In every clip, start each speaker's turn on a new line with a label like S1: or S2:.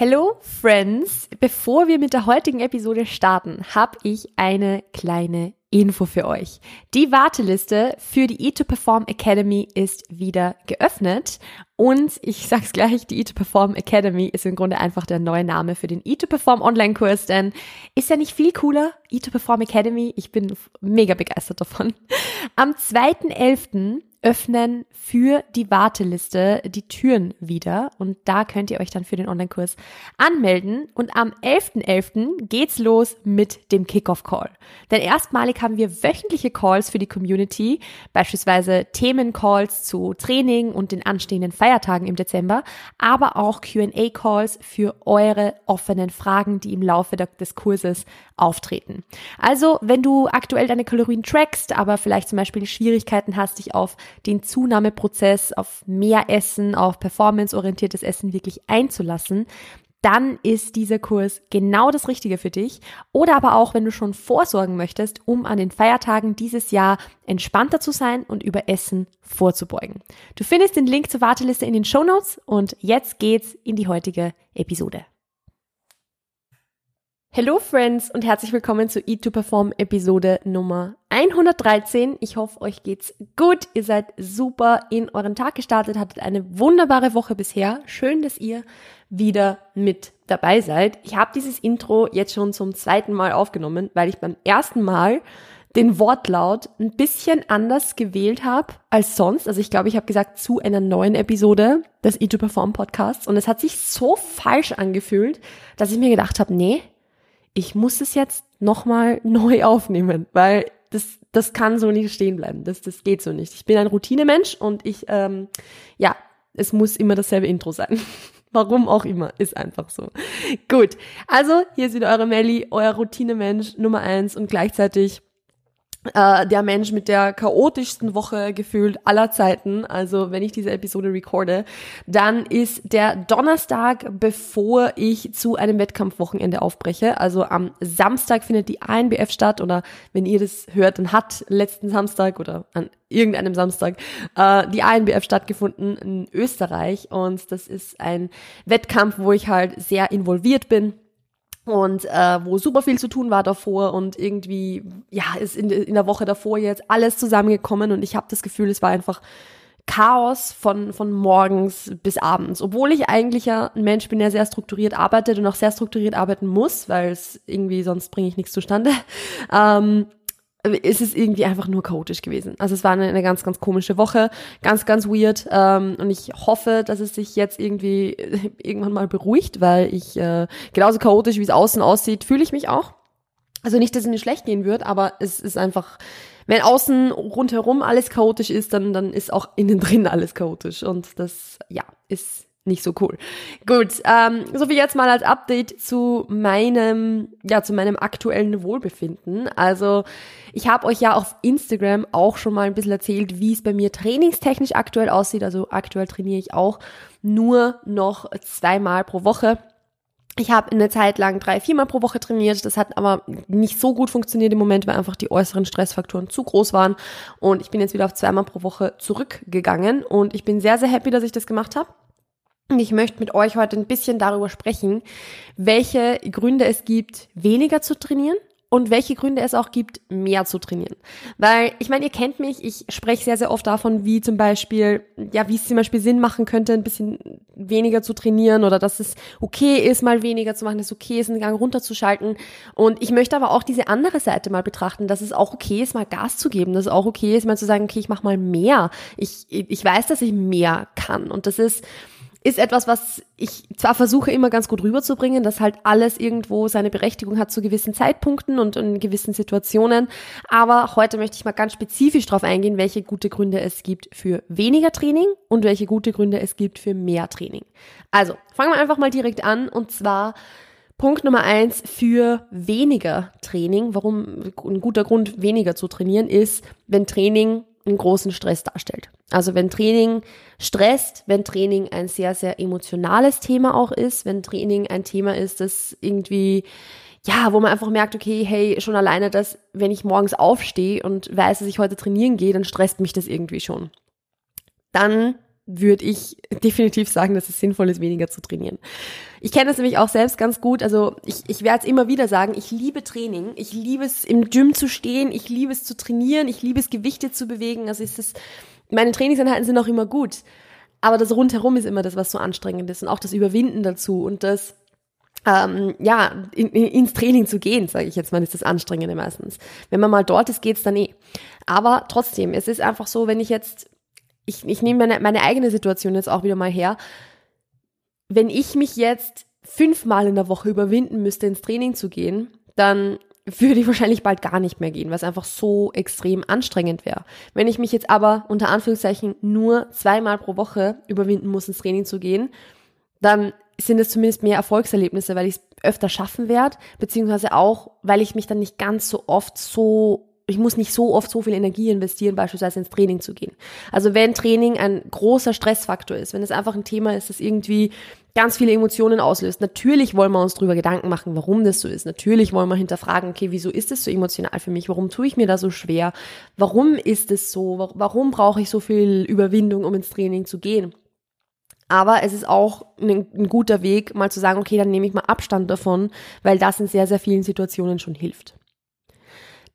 S1: Hello Friends, bevor wir mit der heutigen Episode starten, habe ich eine kleine Info für euch. Die Warteliste für die E2Perform Academy ist wieder geöffnet und ich sag's gleich, die E2Perform Academy ist im Grunde einfach der neue Name für den E2Perform Online Kurs, denn ist ja nicht viel cooler, E2Perform Academy, ich bin mega begeistert davon. Am 2.11 öffnen für die Warteliste die Türen wieder und da könnt ihr euch dann für den Online-Kurs anmelden und am 11.11. .11. geht's los mit dem Kickoff-Call. Denn erstmalig haben wir wöchentliche Calls für die Community, beispielsweise Themen-Calls zu Training und den anstehenden Feiertagen im Dezember, aber auch Q&A-Calls für eure offenen Fragen, die im Laufe des Kurses auftreten. Also, wenn du aktuell deine Kalorien trackst, aber vielleicht zum Beispiel Schwierigkeiten hast, dich auf den Zunahmeprozess, auf mehr Essen, auf performanceorientiertes Essen wirklich einzulassen, dann ist dieser Kurs genau das Richtige für dich. Oder aber auch, wenn du schon vorsorgen möchtest, um an den Feiertagen dieses Jahr entspannter zu sein und über Essen vorzubeugen. Du findest den Link zur Warteliste in den Show Notes und jetzt geht's in die heutige Episode. Hello Friends und herzlich willkommen zu Eat to Perform Episode Nummer 113. Ich hoffe, euch geht's gut. Ihr seid super in euren Tag gestartet, hattet eine wunderbare Woche bisher. Schön, dass ihr wieder mit dabei seid. Ich habe dieses Intro jetzt schon zum zweiten Mal aufgenommen, weil ich beim ersten Mal den Wortlaut ein bisschen anders gewählt habe als sonst. Also ich glaube, ich habe gesagt zu einer neuen Episode des Eat to Perform Podcasts und es hat sich so falsch angefühlt, dass ich mir gedacht habe, nee, ich muss es jetzt nochmal neu aufnehmen, weil das, das kann so nicht stehen bleiben. Das, das geht so nicht. Ich bin ein Routinemensch und ich, ähm, ja, es muss immer dasselbe Intro sein. Warum auch immer, ist einfach so. Gut, also hier ist wieder eure Melli, euer Routinemensch Nummer eins und gleichzeitig äh, der Mensch mit der chaotischsten Woche gefühlt aller Zeiten. Also wenn ich diese Episode recorde, dann ist der Donnerstag, bevor ich zu einem Wettkampfwochenende aufbreche. Also am Samstag findet die ANBF statt oder wenn ihr das hört, dann hat letzten Samstag oder an irgendeinem Samstag äh, die ANBF stattgefunden in Österreich und das ist ein Wettkampf, wo ich halt sehr involviert bin und äh, wo super viel zu tun war davor und irgendwie ja ist in, in der Woche davor jetzt alles zusammengekommen und ich habe das Gefühl, es war einfach Chaos von von morgens bis abends, obwohl ich eigentlich ja ein Mensch bin, der sehr strukturiert arbeitet und auch sehr strukturiert arbeiten muss, weil es irgendwie sonst bringe ich nichts zustande. Ähm, ist es irgendwie einfach nur chaotisch gewesen. Also es war eine, eine ganz, ganz komische Woche, ganz, ganz weird. Ähm, und ich hoffe, dass es sich jetzt irgendwie irgendwann mal beruhigt, weil ich äh, genauso chaotisch, wie es außen aussieht, fühle ich mich auch. Also nicht, dass es mir schlecht gehen wird, aber es ist einfach, wenn außen rundherum alles chaotisch ist, dann, dann ist auch innen drin alles chaotisch. Und das, ja, ist nicht so cool. Gut, ähm, so viel jetzt mal als Update zu meinem, ja, zu meinem aktuellen Wohlbefinden. Also ich habe euch ja auf Instagram auch schon mal ein bisschen erzählt, wie es bei mir trainingstechnisch aktuell aussieht. Also aktuell trainiere ich auch nur noch zweimal pro Woche. Ich habe eine Zeit lang drei, viermal pro Woche trainiert. Das hat aber nicht so gut funktioniert im Moment, weil einfach die äußeren Stressfaktoren zu groß waren. Und ich bin jetzt wieder auf zweimal pro Woche zurückgegangen. Und ich bin sehr, sehr happy, dass ich das gemacht habe. Ich möchte mit euch heute ein bisschen darüber sprechen, welche Gründe es gibt, weniger zu trainieren und welche Gründe es auch gibt, mehr zu trainieren. Weil, ich meine, ihr kennt mich, ich spreche sehr, sehr oft davon, wie zum Beispiel, ja, wie es zum Beispiel Sinn machen könnte, ein bisschen weniger zu trainieren oder dass es okay ist, mal weniger zu machen, dass es okay ist, einen Gang runterzuschalten. Und ich möchte aber auch diese andere Seite mal betrachten, dass es auch okay ist, mal Gas zu geben, dass es auch okay ist, mal zu sagen, okay, ich mache mal mehr. Ich, ich weiß, dass ich mehr kann. Und das ist, ist etwas, was ich zwar versuche immer ganz gut rüberzubringen, dass halt alles irgendwo seine Berechtigung hat zu gewissen Zeitpunkten und in gewissen Situationen, aber heute möchte ich mal ganz spezifisch darauf eingehen, welche gute Gründe es gibt für weniger Training und welche gute Gründe es gibt für mehr Training. Also, fangen wir einfach mal direkt an und zwar Punkt Nummer eins für weniger Training, warum ein guter Grund weniger zu trainieren ist, wenn Training einen großen Stress darstellt. Also wenn Training stresst, wenn Training ein sehr, sehr emotionales Thema auch ist, wenn Training ein Thema ist, das irgendwie, ja, wo man einfach merkt, okay, hey, schon alleine das, wenn ich morgens aufstehe und weiß, dass ich heute trainieren gehe, dann stresst mich das irgendwie schon. Dann würde ich definitiv sagen, dass es sinnvoll ist, weniger zu trainieren. Ich kenne das nämlich auch selbst ganz gut. Also ich, ich werde es immer wieder sagen, ich liebe Training. Ich liebe es, im Gym zu stehen. Ich liebe es zu trainieren. Ich liebe es, Gewichte zu bewegen. Also ist es, meine Trainingseinheiten sind auch immer gut. Aber das rundherum ist immer das, was so anstrengend ist. Und auch das Überwinden dazu und das ähm, ja, in, in, ins Training zu gehen, sage ich jetzt mal, ist das Anstrengende meistens. Wenn man mal dort ist, geht's dann eh. Aber trotzdem, es ist einfach so, wenn ich jetzt ich, ich nehme meine, meine eigene Situation jetzt auch wieder mal her. Wenn ich mich jetzt fünfmal in der Woche überwinden müsste, ins Training zu gehen, dann würde ich wahrscheinlich bald gar nicht mehr gehen, weil es einfach so extrem anstrengend wäre. Wenn ich mich jetzt aber unter Anführungszeichen nur zweimal pro Woche überwinden muss, ins Training zu gehen, dann sind es zumindest mehr Erfolgserlebnisse, weil ich es öfter schaffen werde, beziehungsweise auch, weil ich mich dann nicht ganz so oft so ich muss nicht so oft so viel Energie investieren, beispielsweise ins Training zu gehen. Also wenn Training ein großer Stressfaktor ist, wenn es einfach ein Thema ist, das irgendwie ganz viele Emotionen auslöst, natürlich wollen wir uns darüber Gedanken machen, warum das so ist. Natürlich wollen wir hinterfragen, okay, wieso ist es so emotional für mich? Warum tue ich mir da so schwer? Warum ist es so? Warum brauche ich so viel Überwindung, um ins Training zu gehen? Aber es ist auch ein, ein, guter Weg, mal zu sagen, okay, dann nehme ich mal Abstand davon, weil das in sehr, sehr vielen Situationen schon hilft.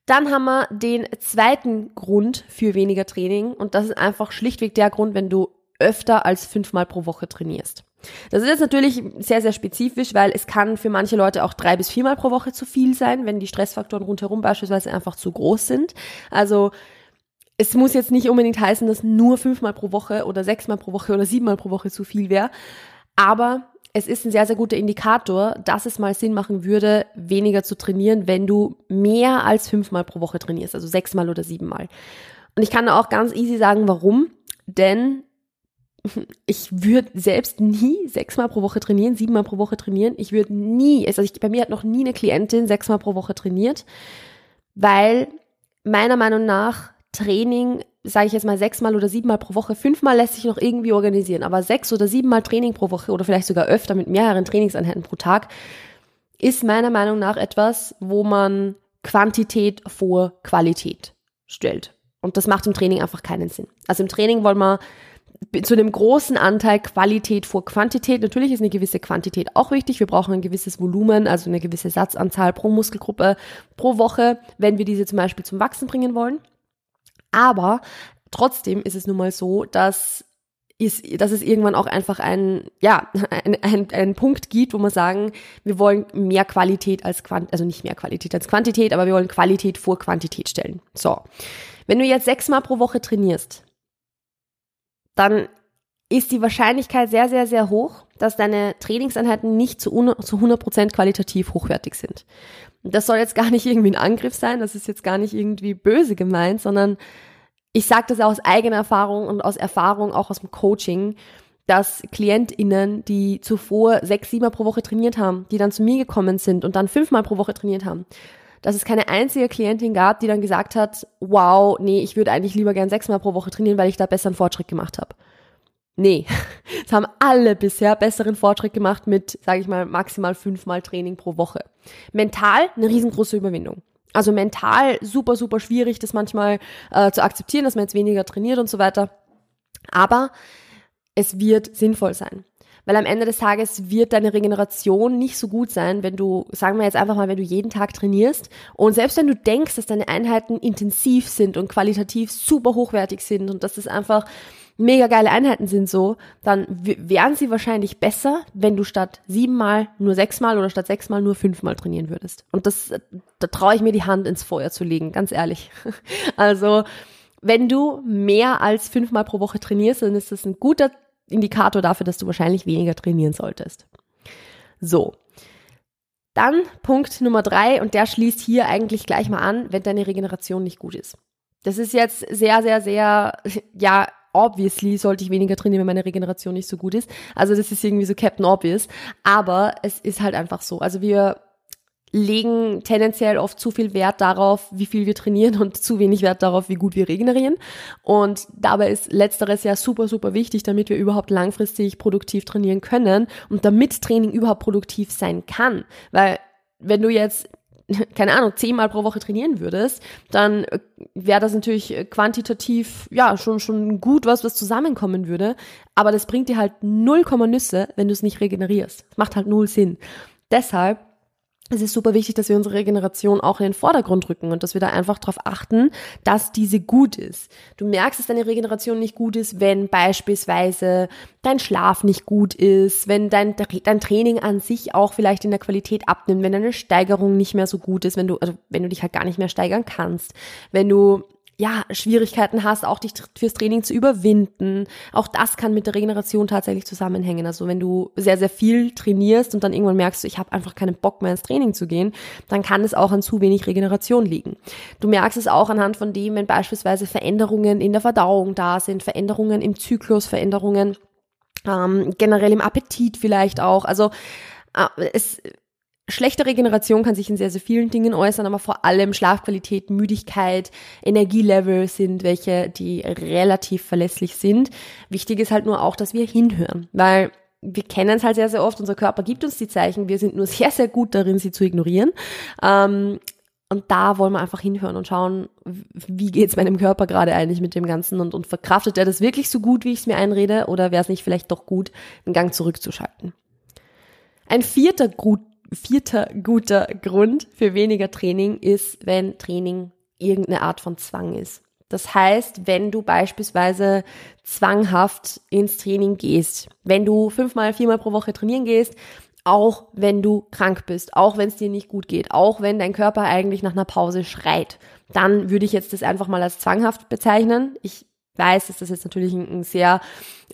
S1: Dann haben wir den zweiten Grund für weniger Training und das ist einfach schlichtweg der Grund, wenn du öfter als fünfmal pro Woche trainierst. Das ist jetzt natürlich sehr, sehr spezifisch, weil es kann für manche Leute auch drei bis viermal pro Woche zu viel sein, wenn die Stressfaktoren rundherum beispielsweise einfach zu groß sind. Also es muss jetzt nicht unbedingt heißen, dass nur fünfmal pro Woche oder sechsmal pro Woche oder siebenmal pro Woche zu viel wäre. Aber es ist ein sehr, sehr guter Indikator, dass es mal Sinn machen würde, weniger zu trainieren, wenn du mehr als fünfmal pro Woche trainierst, also sechsmal oder siebenmal. Und ich kann auch ganz easy sagen, warum. Denn ich würde selbst nie sechsmal pro Woche trainieren, siebenmal pro Woche trainieren. Ich würde nie, also ich, bei mir hat noch nie eine Klientin sechsmal pro Woche trainiert, weil meiner Meinung nach Training sage ich jetzt mal sechsmal oder siebenmal pro Woche, fünfmal lässt sich noch irgendwie organisieren, aber sechs oder siebenmal Training pro Woche oder vielleicht sogar öfter mit mehreren Trainingseinheiten pro Tag ist meiner Meinung nach etwas, wo man Quantität vor Qualität stellt. Und das macht im Training einfach keinen Sinn. Also im Training wollen wir zu einem großen Anteil Qualität vor Quantität. Natürlich ist eine gewisse Quantität auch wichtig. Wir brauchen ein gewisses Volumen, also eine gewisse Satzanzahl pro Muskelgruppe pro Woche, wenn wir diese zum Beispiel zum Wachsen bringen wollen. Aber trotzdem ist es nun mal so, dass ist, dass es irgendwann auch einfach ein, ja, ein, ein, ein Punkt gibt, wo wir sagen, wir wollen mehr Qualität als Quantität, also nicht mehr Qualität als Quantität, aber wir wollen Qualität vor Quantität stellen. So. Wenn du jetzt sechsmal pro Woche trainierst, dann ist die Wahrscheinlichkeit sehr, sehr, sehr hoch, dass deine Trainingseinheiten nicht zu, zu 100% qualitativ hochwertig sind. Das soll jetzt gar nicht irgendwie ein Angriff sein, das ist jetzt gar nicht irgendwie böse gemeint, sondern ich sage das aus eigener Erfahrung und aus Erfahrung auch aus dem Coaching, dass KlientInnen, die zuvor sechs, siebenmal pro Woche trainiert haben, die dann zu mir gekommen sind und dann fünfmal pro Woche trainiert haben, dass es keine einzige Klientin gab, die dann gesagt hat, wow, nee, ich würde eigentlich lieber gern sechsmal pro Woche trainieren, weil ich da besseren Fortschritt gemacht habe. Nee, es haben alle bisher besseren Fortschritt gemacht mit, sage ich mal, maximal fünfmal Training pro Woche. Mental eine riesengroße Überwindung. Also mental super, super schwierig, das manchmal äh, zu akzeptieren, dass man jetzt weniger trainiert und so weiter. Aber es wird sinnvoll sein. Weil am Ende des Tages wird deine Regeneration nicht so gut sein, wenn du, sagen wir jetzt einfach mal, wenn du jeden Tag trainierst und selbst wenn du denkst, dass deine Einheiten intensiv sind und qualitativ super hochwertig sind und dass es einfach mega geile Einheiten sind so, dann wären sie wahrscheinlich besser, wenn du statt siebenmal nur sechsmal oder statt sechsmal nur fünfmal trainieren würdest. Und das, da traue ich mir die Hand ins Feuer zu legen, ganz ehrlich. Also, wenn du mehr als fünfmal pro Woche trainierst, dann ist das ein guter Indikator dafür, dass du wahrscheinlich weniger trainieren solltest. So. Dann Punkt Nummer drei, und der schließt hier eigentlich gleich mal an, wenn deine Regeneration nicht gut ist. Das ist jetzt sehr, sehr, sehr, ja, obviously sollte ich weniger trainieren, wenn meine Regeneration nicht so gut ist. Also das ist irgendwie so Captain Obvious. Aber es ist halt einfach so. Also wir legen tendenziell oft zu viel Wert darauf, wie viel wir trainieren und zu wenig Wert darauf, wie gut wir regenerieren. Und dabei ist letzteres ja super, super wichtig, damit wir überhaupt langfristig produktiv trainieren können und damit Training überhaupt produktiv sein kann. Weil wenn du jetzt keine Ahnung, zehnmal pro Woche trainieren würdest, dann äh, wäre das natürlich äh, quantitativ, ja, schon, schon gut was, was zusammenkommen würde. Aber das bringt dir halt null Komma Nüsse, wenn du es nicht regenerierst. Macht halt null Sinn. Deshalb es ist super wichtig, dass wir unsere Regeneration auch in den Vordergrund rücken und dass wir da einfach darauf achten, dass diese gut ist. Du merkst, dass deine Regeneration nicht gut ist, wenn beispielsweise dein Schlaf nicht gut ist, wenn dein, dein Training an sich auch vielleicht in der Qualität abnimmt, wenn deine Steigerung nicht mehr so gut ist, wenn du, also wenn du dich halt gar nicht mehr steigern kannst, wenn du ja, Schwierigkeiten hast, auch dich fürs Training zu überwinden. Auch das kann mit der Regeneration tatsächlich zusammenhängen. Also wenn du sehr, sehr viel trainierst und dann irgendwann merkst, ich habe einfach keinen Bock mehr ins Training zu gehen, dann kann es auch an zu wenig Regeneration liegen. Du merkst es auch anhand von dem, wenn beispielsweise Veränderungen in der Verdauung da sind, Veränderungen im Zyklus, Veränderungen ähm, generell im Appetit vielleicht auch. Also äh, es Schlechte Regeneration kann sich in sehr, sehr vielen Dingen äußern, aber vor allem Schlafqualität, Müdigkeit, Energielevel sind welche, die relativ verlässlich sind. Wichtig ist halt nur auch, dass wir hinhören, weil wir kennen es halt sehr, sehr oft, unser Körper gibt uns die Zeichen, wir sind nur sehr, sehr gut darin, sie zu ignorieren. Ähm, und da wollen wir einfach hinhören und schauen, wie geht's meinem Körper gerade eigentlich mit dem Ganzen und, und verkraftet er das wirklich so gut, wie ich es mir einrede, oder wäre es nicht vielleicht doch gut, den Gang zurückzuschalten? Ein vierter gut vierter guter Grund für weniger Training ist, wenn Training irgendeine Art von Zwang ist. Das heißt, wenn du beispielsweise zwanghaft ins Training gehst, wenn du fünfmal, viermal pro Woche trainieren gehst, auch wenn du krank bist, auch wenn es dir nicht gut geht, auch wenn dein Körper eigentlich nach einer Pause schreit, dann würde ich jetzt das einfach mal als zwanghaft bezeichnen. Ich weiß, dass das jetzt natürlich ein, sehr,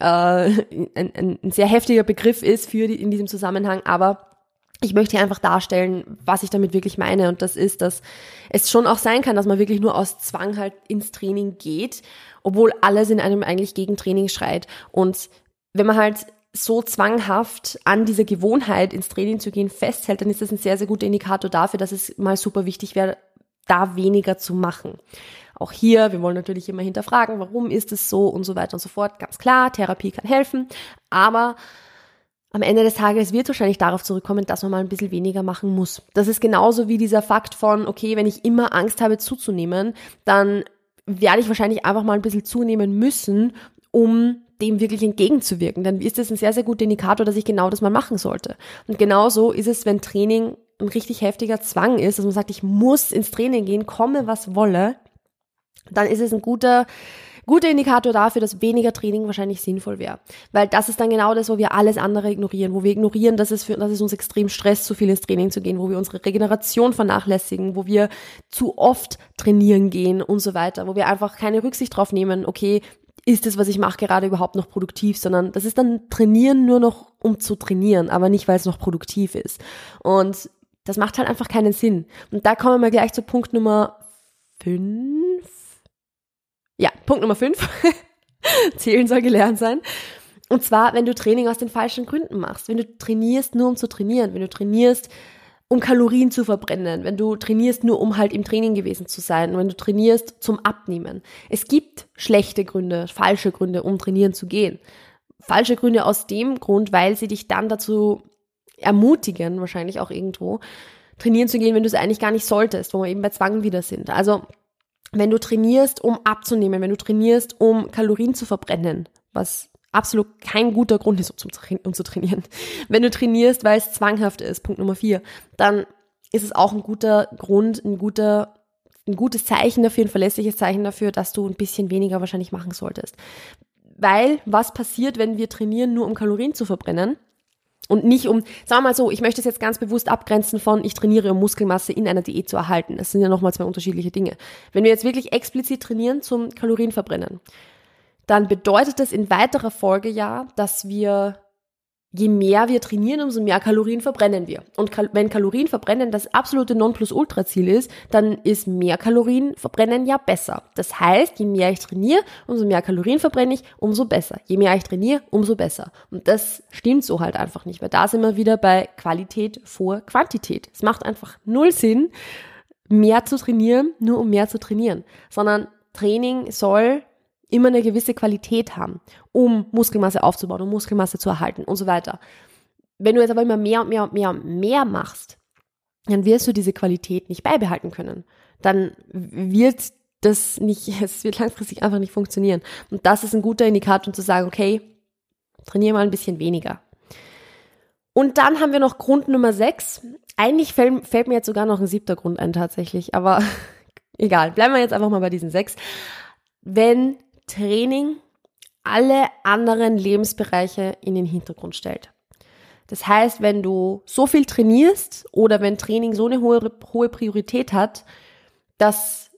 S1: äh, ein, ein, sehr heftiger Begriff ist für die, in diesem Zusammenhang, aber ich möchte hier einfach darstellen, was ich damit wirklich meine. Und das ist, dass es schon auch sein kann, dass man wirklich nur aus Zwang halt ins Training geht, obwohl alles in einem eigentlich gegen Training schreit. Und wenn man halt so zwanghaft an dieser Gewohnheit ins Training zu gehen festhält, dann ist das ein sehr, sehr guter Indikator dafür, dass es mal super wichtig wäre, da weniger zu machen. Auch hier, wir wollen natürlich immer hinterfragen, warum ist es so und so weiter und so fort. Ganz klar, Therapie kann helfen, aber am Ende des Tages wird wahrscheinlich darauf zurückkommen, dass man mal ein bisschen weniger machen muss. Das ist genauso wie dieser Fakt von, okay, wenn ich immer Angst habe zuzunehmen, dann werde ich wahrscheinlich einfach mal ein bisschen zunehmen müssen, um dem wirklich entgegenzuwirken. Dann ist das ein sehr, sehr guter Indikator, dass ich genau das mal machen sollte. Und genauso ist es, wenn Training ein richtig heftiger Zwang ist, dass man sagt, ich muss ins Training gehen, komme was wolle, dann ist es ein guter guter Indikator dafür, dass weniger Training wahrscheinlich sinnvoll wäre. Weil das ist dann genau das, wo wir alles andere ignorieren, wo wir ignorieren, dass es, für, dass es uns extrem stresst, zu viel ins Training zu gehen, wo wir unsere Regeneration vernachlässigen, wo wir zu oft trainieren gehen und so weiter, wo wir einfach keine Rücksicht drauf nehmen, okay, ist das, was ich mache, gerade überhaupt noch produktiv, sondern das ist dann Trainieren nur noch, um zu trainieren, aber nicht, weil es noch produktiv ist. Und das macht halt einfach keinen Sinn. Und da kommen wir gleich zu Punkt Nummer fünf ja, Punkt Nummer fünf. Zählen soll gelernt sein. Und zwar, wenn du Training aus den falschen Gründen machst. Wenn du trainierst nur um zu trainieren. Wenn du trainierst, um Kalorien zu verbrennen. Wenn du trainierst nur um halt im Training gewesen zu sein. Wenn du trainierst zum Abnehmen. Es gibt schlechte Gründe, falsche Gründe, um trainieren zu gehen. Falsche Gründe aus dem Grund, weil sie dich dann dazu ermutigen, wahrscheinlich auch irgendwo, trainieren zu gehen, wenn du es eigentlich gar nicht solltest, wo wir eben bei Zwang wieder sind. Also wenn du trainierst, um abzunehmen, wenn du trainierst, um Kalorien zu verbrennen, was absolut kein guter Grund ist, um zu trainieren. Wenn du trainierst, weil es zwanghaft ist, Punkt Nummer vier, dann ist es auch ein guter Grund, ein guter, ein gutes Zeichen dafür, ein verlässliches Zeichen dafür, dass du ein bisschen weniger wahrscheinlich machen solltest. Weil was passiert, wenn wir trainieren, nur um Kalorien zu verbrennen? Und nicht um, sagen wir mal so, ich möchte es jetzt ganz bewusst abgrenzen von, ich trainiere, um Muskelmasse in einer Diät zu erhalten. Das sind ja nochmal zwei unterschiedliche Dinge. Wenn wir jetzt wirklich explizit trainieren zum Kalorienverbrennen, dann bedeutet das in weiterer Folge ja, dass wir je mehr wir trainieren, umso mehr Kalorien verbrennen wir. Und kal wenn Kalorien verbrennen das absolute Nonplusultra-Ziel ist, dann ist mehr Kalorien verbrennen ja besser. Das heißt, je mehr ich trainiere, umso mehr Kalorien verbrenne ich, umso besser. Je mehr ich trainiere, umso besser. Und das stimmt so halt einfach nicht, weil da sind wir wieder bei Qualität vor Quantität. Es macht einfach null Sinn, mehr zu trainieren, nur um mehr zu trainieren, sondern Training soll immer eine gewisse Qualität haben, um Muskelmasse aufzubauen, um Muskelmasse zu erhalten und so weiter. Wenn du jetzt aber immer mehr und mehr und mehr und mehr machst, dann wirst du diese Qualität nicht beibehalten können. Dann wird das nicht, es wird langfristig einfach nicht funktionieren. Und das ist ein guter Indikator, um zu sagen, okay, trainiere mal ein bisschen weniger. Und dann haben wir noch Grund Nummer 6. Eigentlich fällt, fällt, mir jetzt sogar noch ein siebter Grund ein tatsächlich, aber egal, bleiben wir jetzt einfach mal bei diesen sechs. Wenn Training alle anderen Lebensbereiche in den Hintergrund stellt. Das heißt, wenn du so viel trainierst oder wenn Training so eine hohe, hohe Priorität hat, dass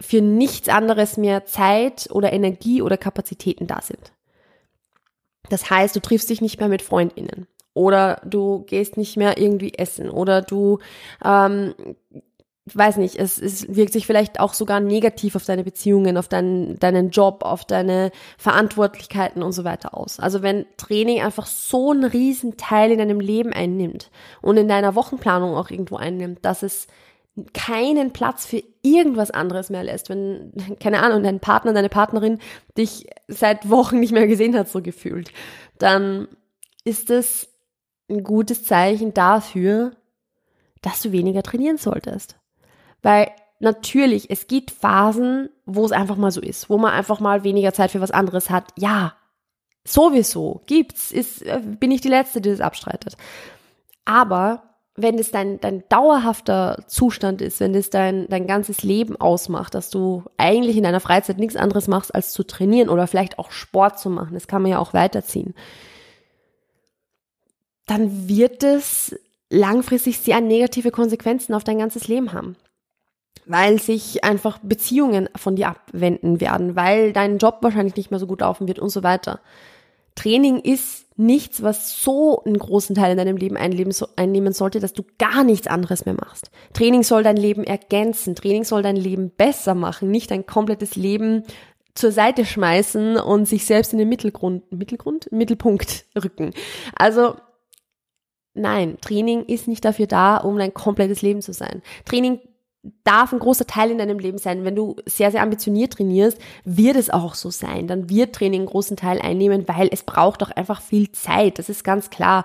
S1: für nichts anderes mehr Zeit oder Energie oder Kapazitäten da sind. Das heißt, du triffst dich nicht mehr mit Freundinnen oder du gehst nicht mehr irgendwie essen oder du ähm, weiß nicht, es, es wirkt sich vielleicht auch sogar negativ auf deine Beziehungen, auf deinen, deinen Job, auf deine Verantwortlichkeiten und so weiter aus. Also wenn Training einfach so einen riesen Teil in deinem Leben einnimmt und in deiner Wochenplanung auch irgendwo einnimmt, dass es keinen Platz für irgendwas anderes mehr lässt, wenn, keine Ahnung, dein Partner, deine Partnerin dich seit Wochen nicht mehr gesehen hat, so gefühlt, dann ist es ein gutes Zeichen dafür, dass du weniger trainieren solltest. Weil natürlich, es gibt Phasen, wo es einfach mal so ist, wo man einfach mal weniger Zeit für was anderes hat. Ja, sowieso gibt's, ist, äh, bin ich die Letzte, die das abstreitet. Aber wenn es dein, dein dauerhafter Zustand ist, wenn es dein, dein ganzes Leben ausmacht, dass du eigentlich in deiner Freizeit nichts anderes machst, als zu trainieren oder vielleicht auch Sport zu machen, das kann man ja auch weiterziehen, dann wird es langfristig sehr negative Konsequenzen auf dein ganzes Leben haben weil sich einfach Beziehungen von dir abwenden werden, weil dein Job wahrscheinlich nicht mehr so gut laufen wird und so weiter. Training ist nichts, was so einen großen Teil in deinem Leben einnehmen sollte, dass du gar nichts anderes mehr machst. Training soll dein Leben ergänzen. Training soll dein Leben besser machen, nicht dein komplettes Leben zur Seite schmeißen und sich selbst in den Mittelgrund, Mittelgrund, Mittelpunkt rücken. Also, nein, Training ist nicht dafür da, um dein komplettes Leben zu sein. Training darf ein großer Teil in deinem Leben sein. Wenn du sehr, sehr ambitioniert trainierst, wird es auch so sein. Dann wird Training einen großen Teil einnehmen, weil es braucht auch einfach viel Zeit. Das ist ganz klar.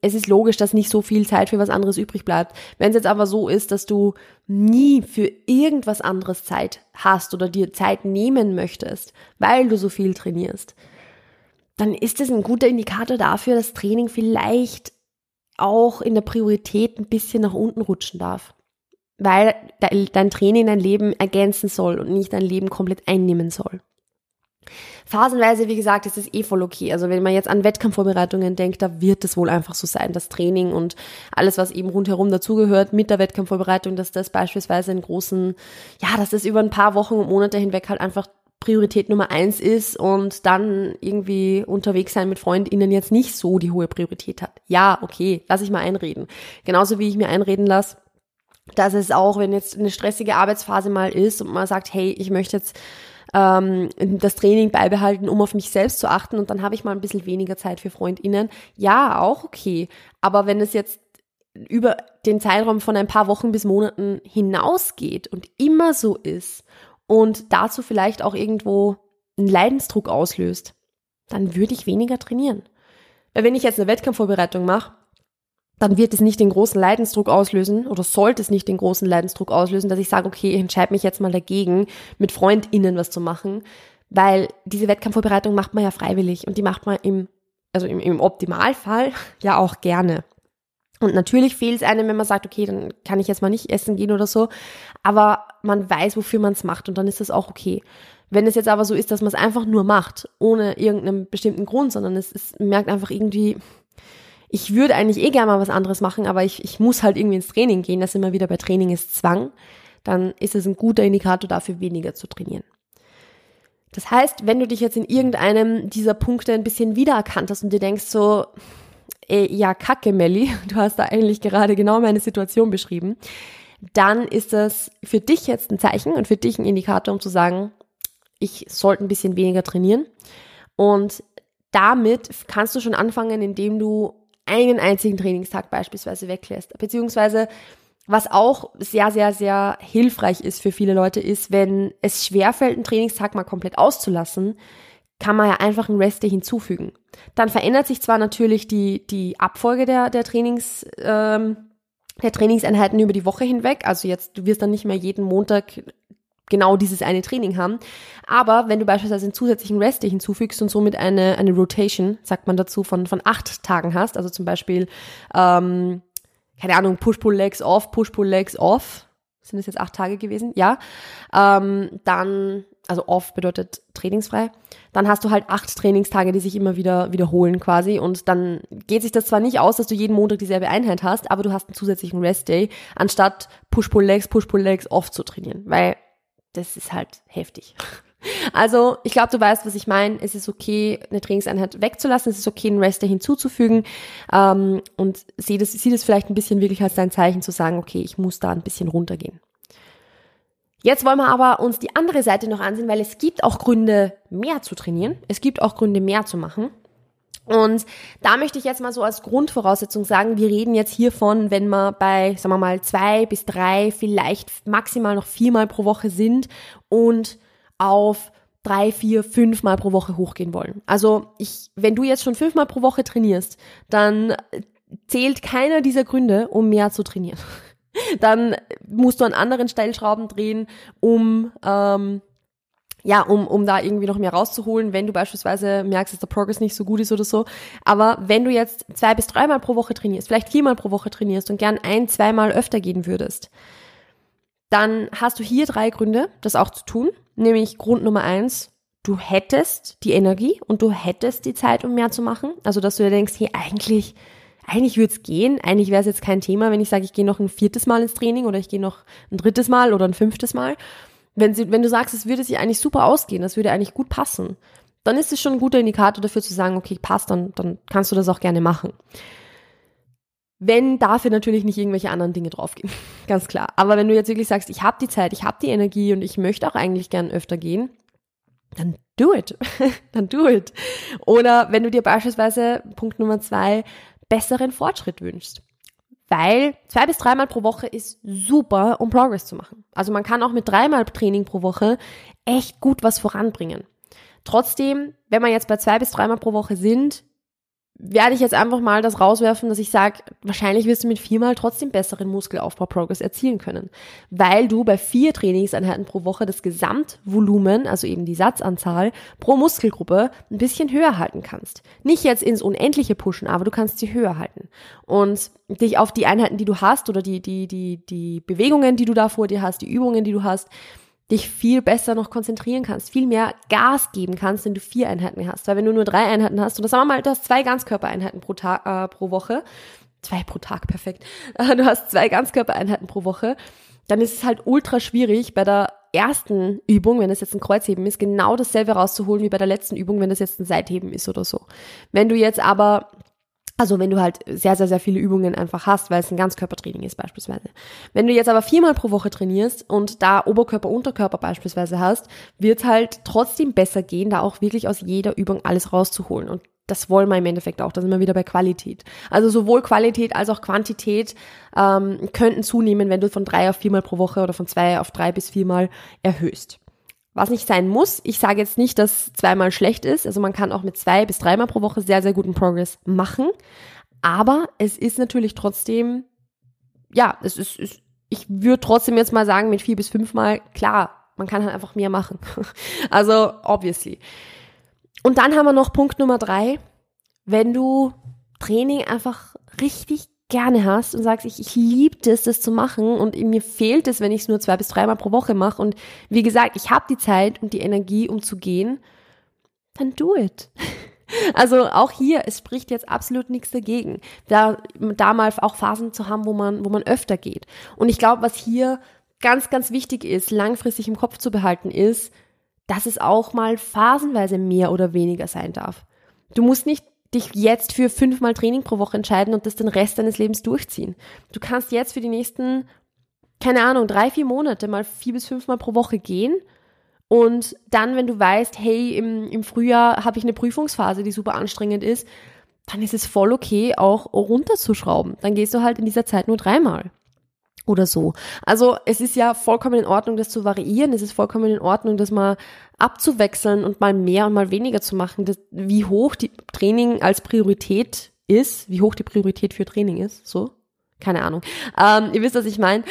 S1: Es ist logisch, dass nicht so viel Zeit für was anderes übrig bleibt. Wenn es jetzt aber so ist, dass du nie für irgendwas anderes Zeit hast oder dir Zeit nehmen möchtest, weil du so viel trainierst, dann ist es ein guter Indikator dafür, dass Training vielleicht auch in der Priorität ein bisschen nach unten rutschen darf weil dein Training dein Leben ergänzen soll und nicht dein Leben komplett einnehmen soll. Phasenweise, wie gesagt, ist es eh voll okay. Also wenn man jetzt an Wettkampfvorbereitungen denkt, da wird es wohl einfach so sein, das Training und alles, was eben rundherum dazugehört mit der Wettkampfvorbereitung, dass das beispielsweise einen großen, ja, dass das über ein paar Wochen und Monate hinweg halt einfach Priorität Nummer eins ist und dann irgendwie unterwegs sein mit FreundInnen jetzt nicht so die hohe Priorität hat. Ja, okay, lass ich mal einreden. Genauso wie ich mir einreden lasse, dass es auch, wenn jetzt eine stressige Arbeitsphase mal ist und man sagt, hey, ich möchte jetzt ähm, das Training beibehalten, um auf mich selbst zu achten und dann habe ich mal ein bisschen weniger Zeit für FreundInnen. Ja, auch okay. Aber wenn es jetzt über den Zeitraum von ein paar Wochen bis Monaten hinausgeht und immer so ist und dazu vielleicht auch irgendwo einen Leidensdruck auslöst, dann würde ich weniger trainieren. Weil wenn ich jetzt eine Wettkampfvorbereitung mache, dann wird es nicht den großen Leidensdruck auslösen oder sollte es nicht den großen Leidensdruck auslösen, dass ich sage, okay, ich entscheide mich jetzt mal dagegen, mit FreundInnen was zu machen, weil diese Wettkampfvorbereitung macht man ja freiwillig und die macht man im, also im, im Optimalfall ja auch gerne. Und natürlich fehlt es einem, wenn man sagt, okay, dann kann ich jetzt mal nicht essen gehen oder so, aber man weiß, wofür man es macht und dann ist das auch okay. Wenn es jetzt aber so ist, dass man es einfach nur macht, ohne irgendeinen bestimmten Grund, sondern es, es merkt einfach irgendwie, ich würde eigentlich eh gerne mal was anderes machen, aber ich, ich muss halt irgendwie ins Training gehen, das immer wieder bei Training ist Zwang, dann ist es ein guter Indikator dafür, weniger zu trainieren. Das heißt, wenn du dich jetzt in irgendeinem dieser Punkte ein bisschen wiedererkannt hast und dir denkst so, ey, ja, kacke, Melli, du hast da eigentlich gerade genau meine Situation beschrieben, dann ist das für dich jetzt ein Zeichen und für dich ein Indikator, um zu sagen, ich sollte ein bisschen weniger trainieren. Und damit kannst du schon anfangen, indem du einen einzigen Trainingstag beispielsweise weglässt. Beziehungsweise was auch sehr, sehr, sehr hilfreich ist für viele Leute, ist, wenn es schwerfällt, einen Trainingstag mal komplett auszulassen, kann man ja einfach einen Rest hinzufügen. Dann verändert sich zwar natürlich die, die Abfolge der, der Trainings, ähm, der Trainingseinheiten über die Woche hinweg. Also jetzt, du wirst dann nicht mehr jeden Montag genau dieses eine Training haben. Aber wenn du beispielsweise einen zusätzlichen Rest hinzufügst und somit eine, eine Rotation, sagt man dazu, von, von acht Tagen hast, also zum Beispiel, ähm, keine Ahnung, Push-Pull-Legs off, Push-Pull-Legs off, sind es jetzt acht Tage gewesen? Ja. Ähm, dann, also off bedeutet trainingsfrei. Dann hast du halt acht Trainingstage, die sich immer wieder wiederholen quasi. Und dann geht sich das zwar nicht aus, dass du jeden Montag dieselbe Einheit hast, aber du hast einen zusätzlichen Rest-Day, anstatt Push-Pull-Legs, Push-Pull-Legs off zu trainieren. Weil das ist halt heftig. Also, ich glaube, du weißt, was ich meine. Es ist okay, eine Trainingseinheit wegzulassen. Es ist okay, einen Rester hinzuzufügen. Ähm, und sieh das, sieh das vielleicht ein bisschen wirklich als dein Zeichen zu sagen, okay, ich muss da ein bisschen runtergehen. Jetzt wollen wir aber uns die andere Seite noch ansehen, weil es gibt auch Gründe, mehr zu trainieren. Es gibt auch Gründe, mehr zu machen. Und da möchte ich jetzt mal so als Grundvoraussetzung sagen, wir reden jetzt hiervon, wenn wir bei, sagen wir mal, zwei bis drei, vielleicht maximal noch viermal pro Woche sind und auf drei, vier, fünfmal pro Woche hochgehen wollen. Also ich, wenn du jetzt schon fünfmal pro Woche trainierst, dann zählt keiner dieser Gründe, um mehr zu trainieren. Dann musst du an anderen Stellschrauben drehen, um ähm, ja, um, um da irgendwie noch mehr rauszuholen, wenn du beispielsweise merkst, dass der Progress nicht so gut ist oder so. Aber wenn du jetzt zwei bis dreimal pro Woche trainierst, vielleicht viermal pro Woche trainierst und gern ein, zweimal öfter gehen würdest, dann hast du hier drei Gründe, das auch zu tun. Nämlich Grund Nummer eins, du hättest die Energie und du hättest die Zeit, um mehr zu machen. Also, dass du dir denkst, hey, eigentlich, eigentlich würde es gehen. Eigentlich wäre es jetzt kein Thema, wenn ich sage, ich gehe noch ein viertes Mal ins Training oder ich gehe noch ein drittes Mal oder ein fünftes Mal. Wenn, sie, wenn du sagst, es würde sich eigentlich super ausgehen, das würde eigentlich gut passen, dann ist es schon ein guter Indikator dafür zu sagen, okay, passt, dann, dann kannst du das auch gerne machen. Wenn dafür natürlich nicht irgendwelche anderen Dinge draufgehen, ganz klar. Aber wenn du jetzt wirklich sagst, ich habe die Zeit, ich habe die Energie und ich möchte auch eigentlich gern öfter gehen, dann do it, dann do it. Oder wenn du dir beispielsweise, Punkt Nummer zwei, besseren Fortschritt wünschst. Weil zwei bis dreimal pro Woche ist super, um Progress zu machen. Also man kann auch mit dreimal Training pro Woche echt gut was voranbringen. Trotzdem, wenn wir jetzt bei zwei bis dreimal pro Woche sind, werde ich jetzt einfach mal das rauswerfen, dass ich sage, wahrscheinlich wirst du mit viermal trotzdem besseren Muskelaufbau-Progress erzielen können, weil du bei vier Trainingseinheiten pro Woche das Gesamtvolumen, also eben die Satzanzahl pro Muskelgruppe ein bisschen höher halten kannst. Nicht jetzt ins Unendliche pushen, aber du kannst sie höher halten und dich auf die Einheiten, die du hast oder die, die, die, die Bewegungen, die du da vor dir hast, die Übungen, die du hast, dich viel besser noch konzentrieren kannst, viel mehr Gas geben kannst, wenn du vier Einheiten hast. Weil wenn du nur drei Einheiten hast, und das sagen wir mal, du hast zwei Ganzkörpereinheiten pro Tag, äh, pro Woche, zwei pro Tag, perfekt. Du hast zwei Ganzkörpereinheiten pro Woche, dann ist es halt ultra schwierig bei der ersten Übung, wenn das jetzt ein Kreuzheben ist, genau dasselbe rauszuholen wie bei der letzten Übung, wenn das jetzt ein Seitheben ist oder so. Wenn du jetzt aber also wenn du halt sehr, sehr, sehr viele Übungen einfach hast, weil es ein Ganzkörpertraining ist beispielsweise. Wenn du jetzt aber viermal pro Woche trainierst und da Oberkörper, Unterkörper beispielsweise hast, wird halt trotzdem besser gehen, da auch wirklich aus jeder Übung alles rauszuholen. Und das wollen wir im Endeffekt auch. Da sind wir wieder bei Qualität. Also sowohl Qualität als auch Quantität ähm, könnten zunehmen, wenn du von drei auf viermal pro Woche oder von zwei auf drei bis viermal erhöhst was nicht sein muss. Ich sage jetzt nicht, dass zweimal schlecht ist. Also man kann auch mit zwei bis dreimal pro Woche sehr, sehr guten Progress machen. Aber es ist natürlich trotzdem, ja, es ist, ist ich würde trotzdem jetzt mal sagen, mit vier bis fünfmal, klar, man kann halt einfach mehr machen. also, obviously. Und dann haben wir noch Punkt Nummer drei. Wenn du Training einfach richtig gerne hast und sagst, ich, ich liebe das, das zu machen und mir fehlt es, wenn ich es nur zwei bis dreimal pro Woche mache und wie gesagt, ich habe die Zeit und die Energie, um zu gehen, dann do it. Also auch hier, es spricht jetzt absolut nichts dagegen, da, da mal auch Phasen zu haben, wo man, wo man öfter geht. Und ich glaube, was hier ganz, ganz wichtig ist, langfristig im Kopf zu behalten, ist, dass es auch mal phasenweise mehr oder weniger sein darf. Du musst nicht dich jetzt für fünfmal Training pro Woche entscheiden und das den Rest deines Lebens durchziehen. Du kannst jetzt für die nächsten, keine Ahnung, drei, vier Monate mal vier bis fünfmal pro Woche gehen. Und dann, wenn du weißt, hey, im, im Frühjahr habe ich eine Prüfungsphase, die super anstrengend ist, dann ist es voll okay, auch runterzuschrauben. Dann gehst du halt in dieser Zeit nur dreimal oder so. Also es ist ja vollkommen in Ordnung, das zu variieren. Es ist vollkommen in Ordnung, das mal abzuwechseln und mal mehr und mal weniger zu machen. Das, wie hoch die Training als Priorität ist, wie hoch die Priorität für Training ist, so Keine Ahnung. Ähm, ihr wisst, was ich meine.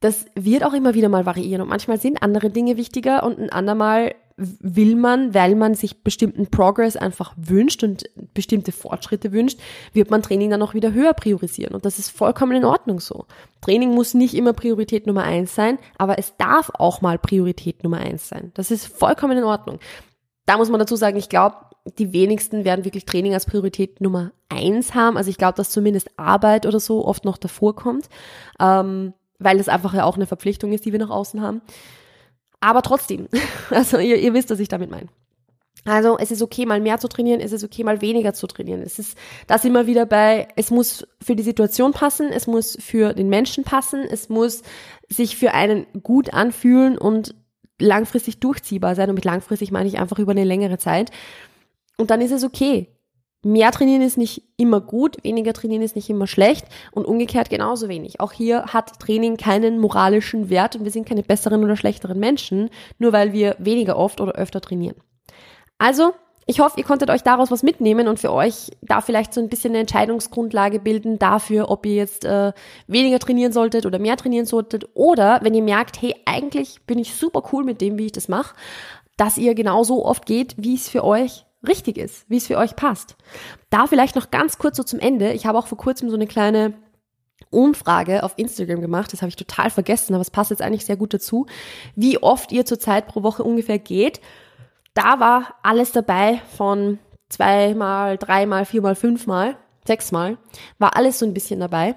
S1: Das wird auch immer wieder mal variieren und manchmal sind andere Dinge wichtiger und ein andermal will man, weil man sich bestimmten Progress einfach wünscht und bestimmte Fortschritte wünscht, wird man Training dann auch wieder höher priorisieren. Und das ist vollkommen in Ordnung so. Training muss nicht immer Priorität Nummer eins sein, aber es darf auch mal Priorität Nummer eins sein. Das ist vollkommen in Ordnung. Da muss man dazu sagen, ich glaube, die wenigsten werden wirklich Training als Priorität Nummer eins haben. Also ich glaube, dass zumindest Arbeit oder so oft noch davor kommt, ähm, weil das einfach ja auch eine Verpflichtung ist, die wir nach außen haben. Aber trotzdem, also ihr, ihr wisst, was ich damit meine. Also es ist okay, mal mehr zu trainieren, es ist okay, mal weniger zu trainieren. Es ist das immer wieder bei, es muss für die Situation passen, es muss für den Menschen passen, es muss sich für einen gut anfühlen und langfristig durchziehbar sein. Und mit langfristig meine ich einfach über eine längere Zeit. Und dann ist es okay. Mehr trainieren ist nicht immer gut, weniger trainieren ist nicht immer schlecht und umgekehrt genauso wenig. Auch hier hat Training keinen moralischen Wert und wir sind keine besseren oder schlechteren Menschen, nur weil wir weniger oft oder öfter trainieren. Also, ich hoffe, ihr konntet euch daraus was mitnehmen und für euch da vielleicht so ein bisschen eine Entscheidungsgrundlage bilden dafür, ob ihr jetzt äh, weniger trainieren solltet oder mehr trainieren solltet oder wenn ihr merkt, hey, eigentlich bin ich super cool mit dem, wie ich das mache, dass ihr genauso oft geht, wie es für euch richtig ist, wie es für euch passt. Da vielleicht noch ganz kurz so zum Ende. Ich habe auch vor kurzem so eine kleine Umfrage auf Instagram gemacht, das habe ich total vergessen, aber es passt jetzt eigentlich sehr gut dazu, wie oft ihr zurzeit pro Woche ungefähr geht. Da war alles dabei von zweimal, dreimal, viermal, fünfmal, sechsmal, war alles so ein bisschen dabei.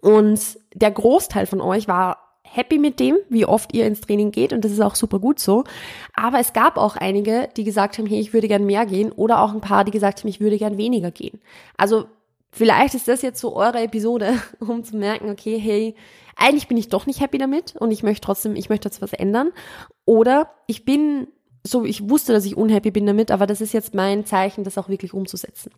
S1: Und der Großteil von euch war happy mit dem, wie oft ihr ins Training geht und das ist auch super gut so. Aber es gab auch einige, die gesagt haben, hey, ich würde gern mehr gehen oder auch ein paar, die gesagt haben, ich würde gern weniger gehen. Also vielleicht ist das jetzt so eure Episode, um zu merken, okay, hey, eigentlich bin ich doch nicht happy damit und ich möchte trotzdem, ich möchte jetzt was ändern. Oder ich bin so, ich wusste, dass ich unhappy bin damit, aber das ist jetzt mein Zeichen, das auch wirklich umzusetzen.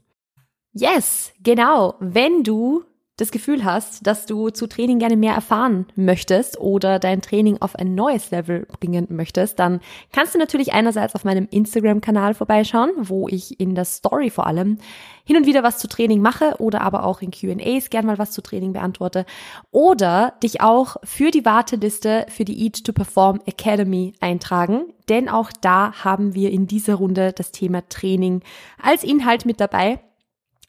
S1: Yes, genau. Wenn du das Gefühl hast, dass du zu Training gerne mehr erfahren möchtest oder dein Training auf ein neues Level bringen möchtest, dann kannst du natürlich einerseits auf meinem Instagram-Kanal vorbeischauen, wo ich in der Story vor allem hin und wieder was zu Training mache oder aber auch in Q&As gern mal was zu Training beantworte oder dich auch für die Warteliste für die Eat to Perform Academy eintragen, denn auch da haben wir in dieser Runde das Thema Training als Inhalt mit dabei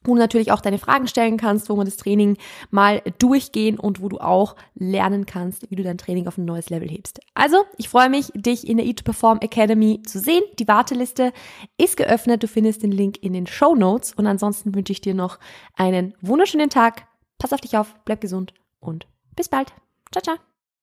S1: wo du natürlich auch deine Fragen stellen kannst, wo wir das Training mal durchgehen und wo du auch lernen kannst, wie du dein Training auf ein neues Level hebst. Also, ich freue mich, dich in der Eat to Perform Academy zu sehen. Die Warteliste ist geöffnet. Du findest den Link in den Show Notes. Und ansonsten wünsche ich dir noch einen wunderschönen Tag. Pass auf dich auf, bleib gesund und bis bald. Ciao, ciao.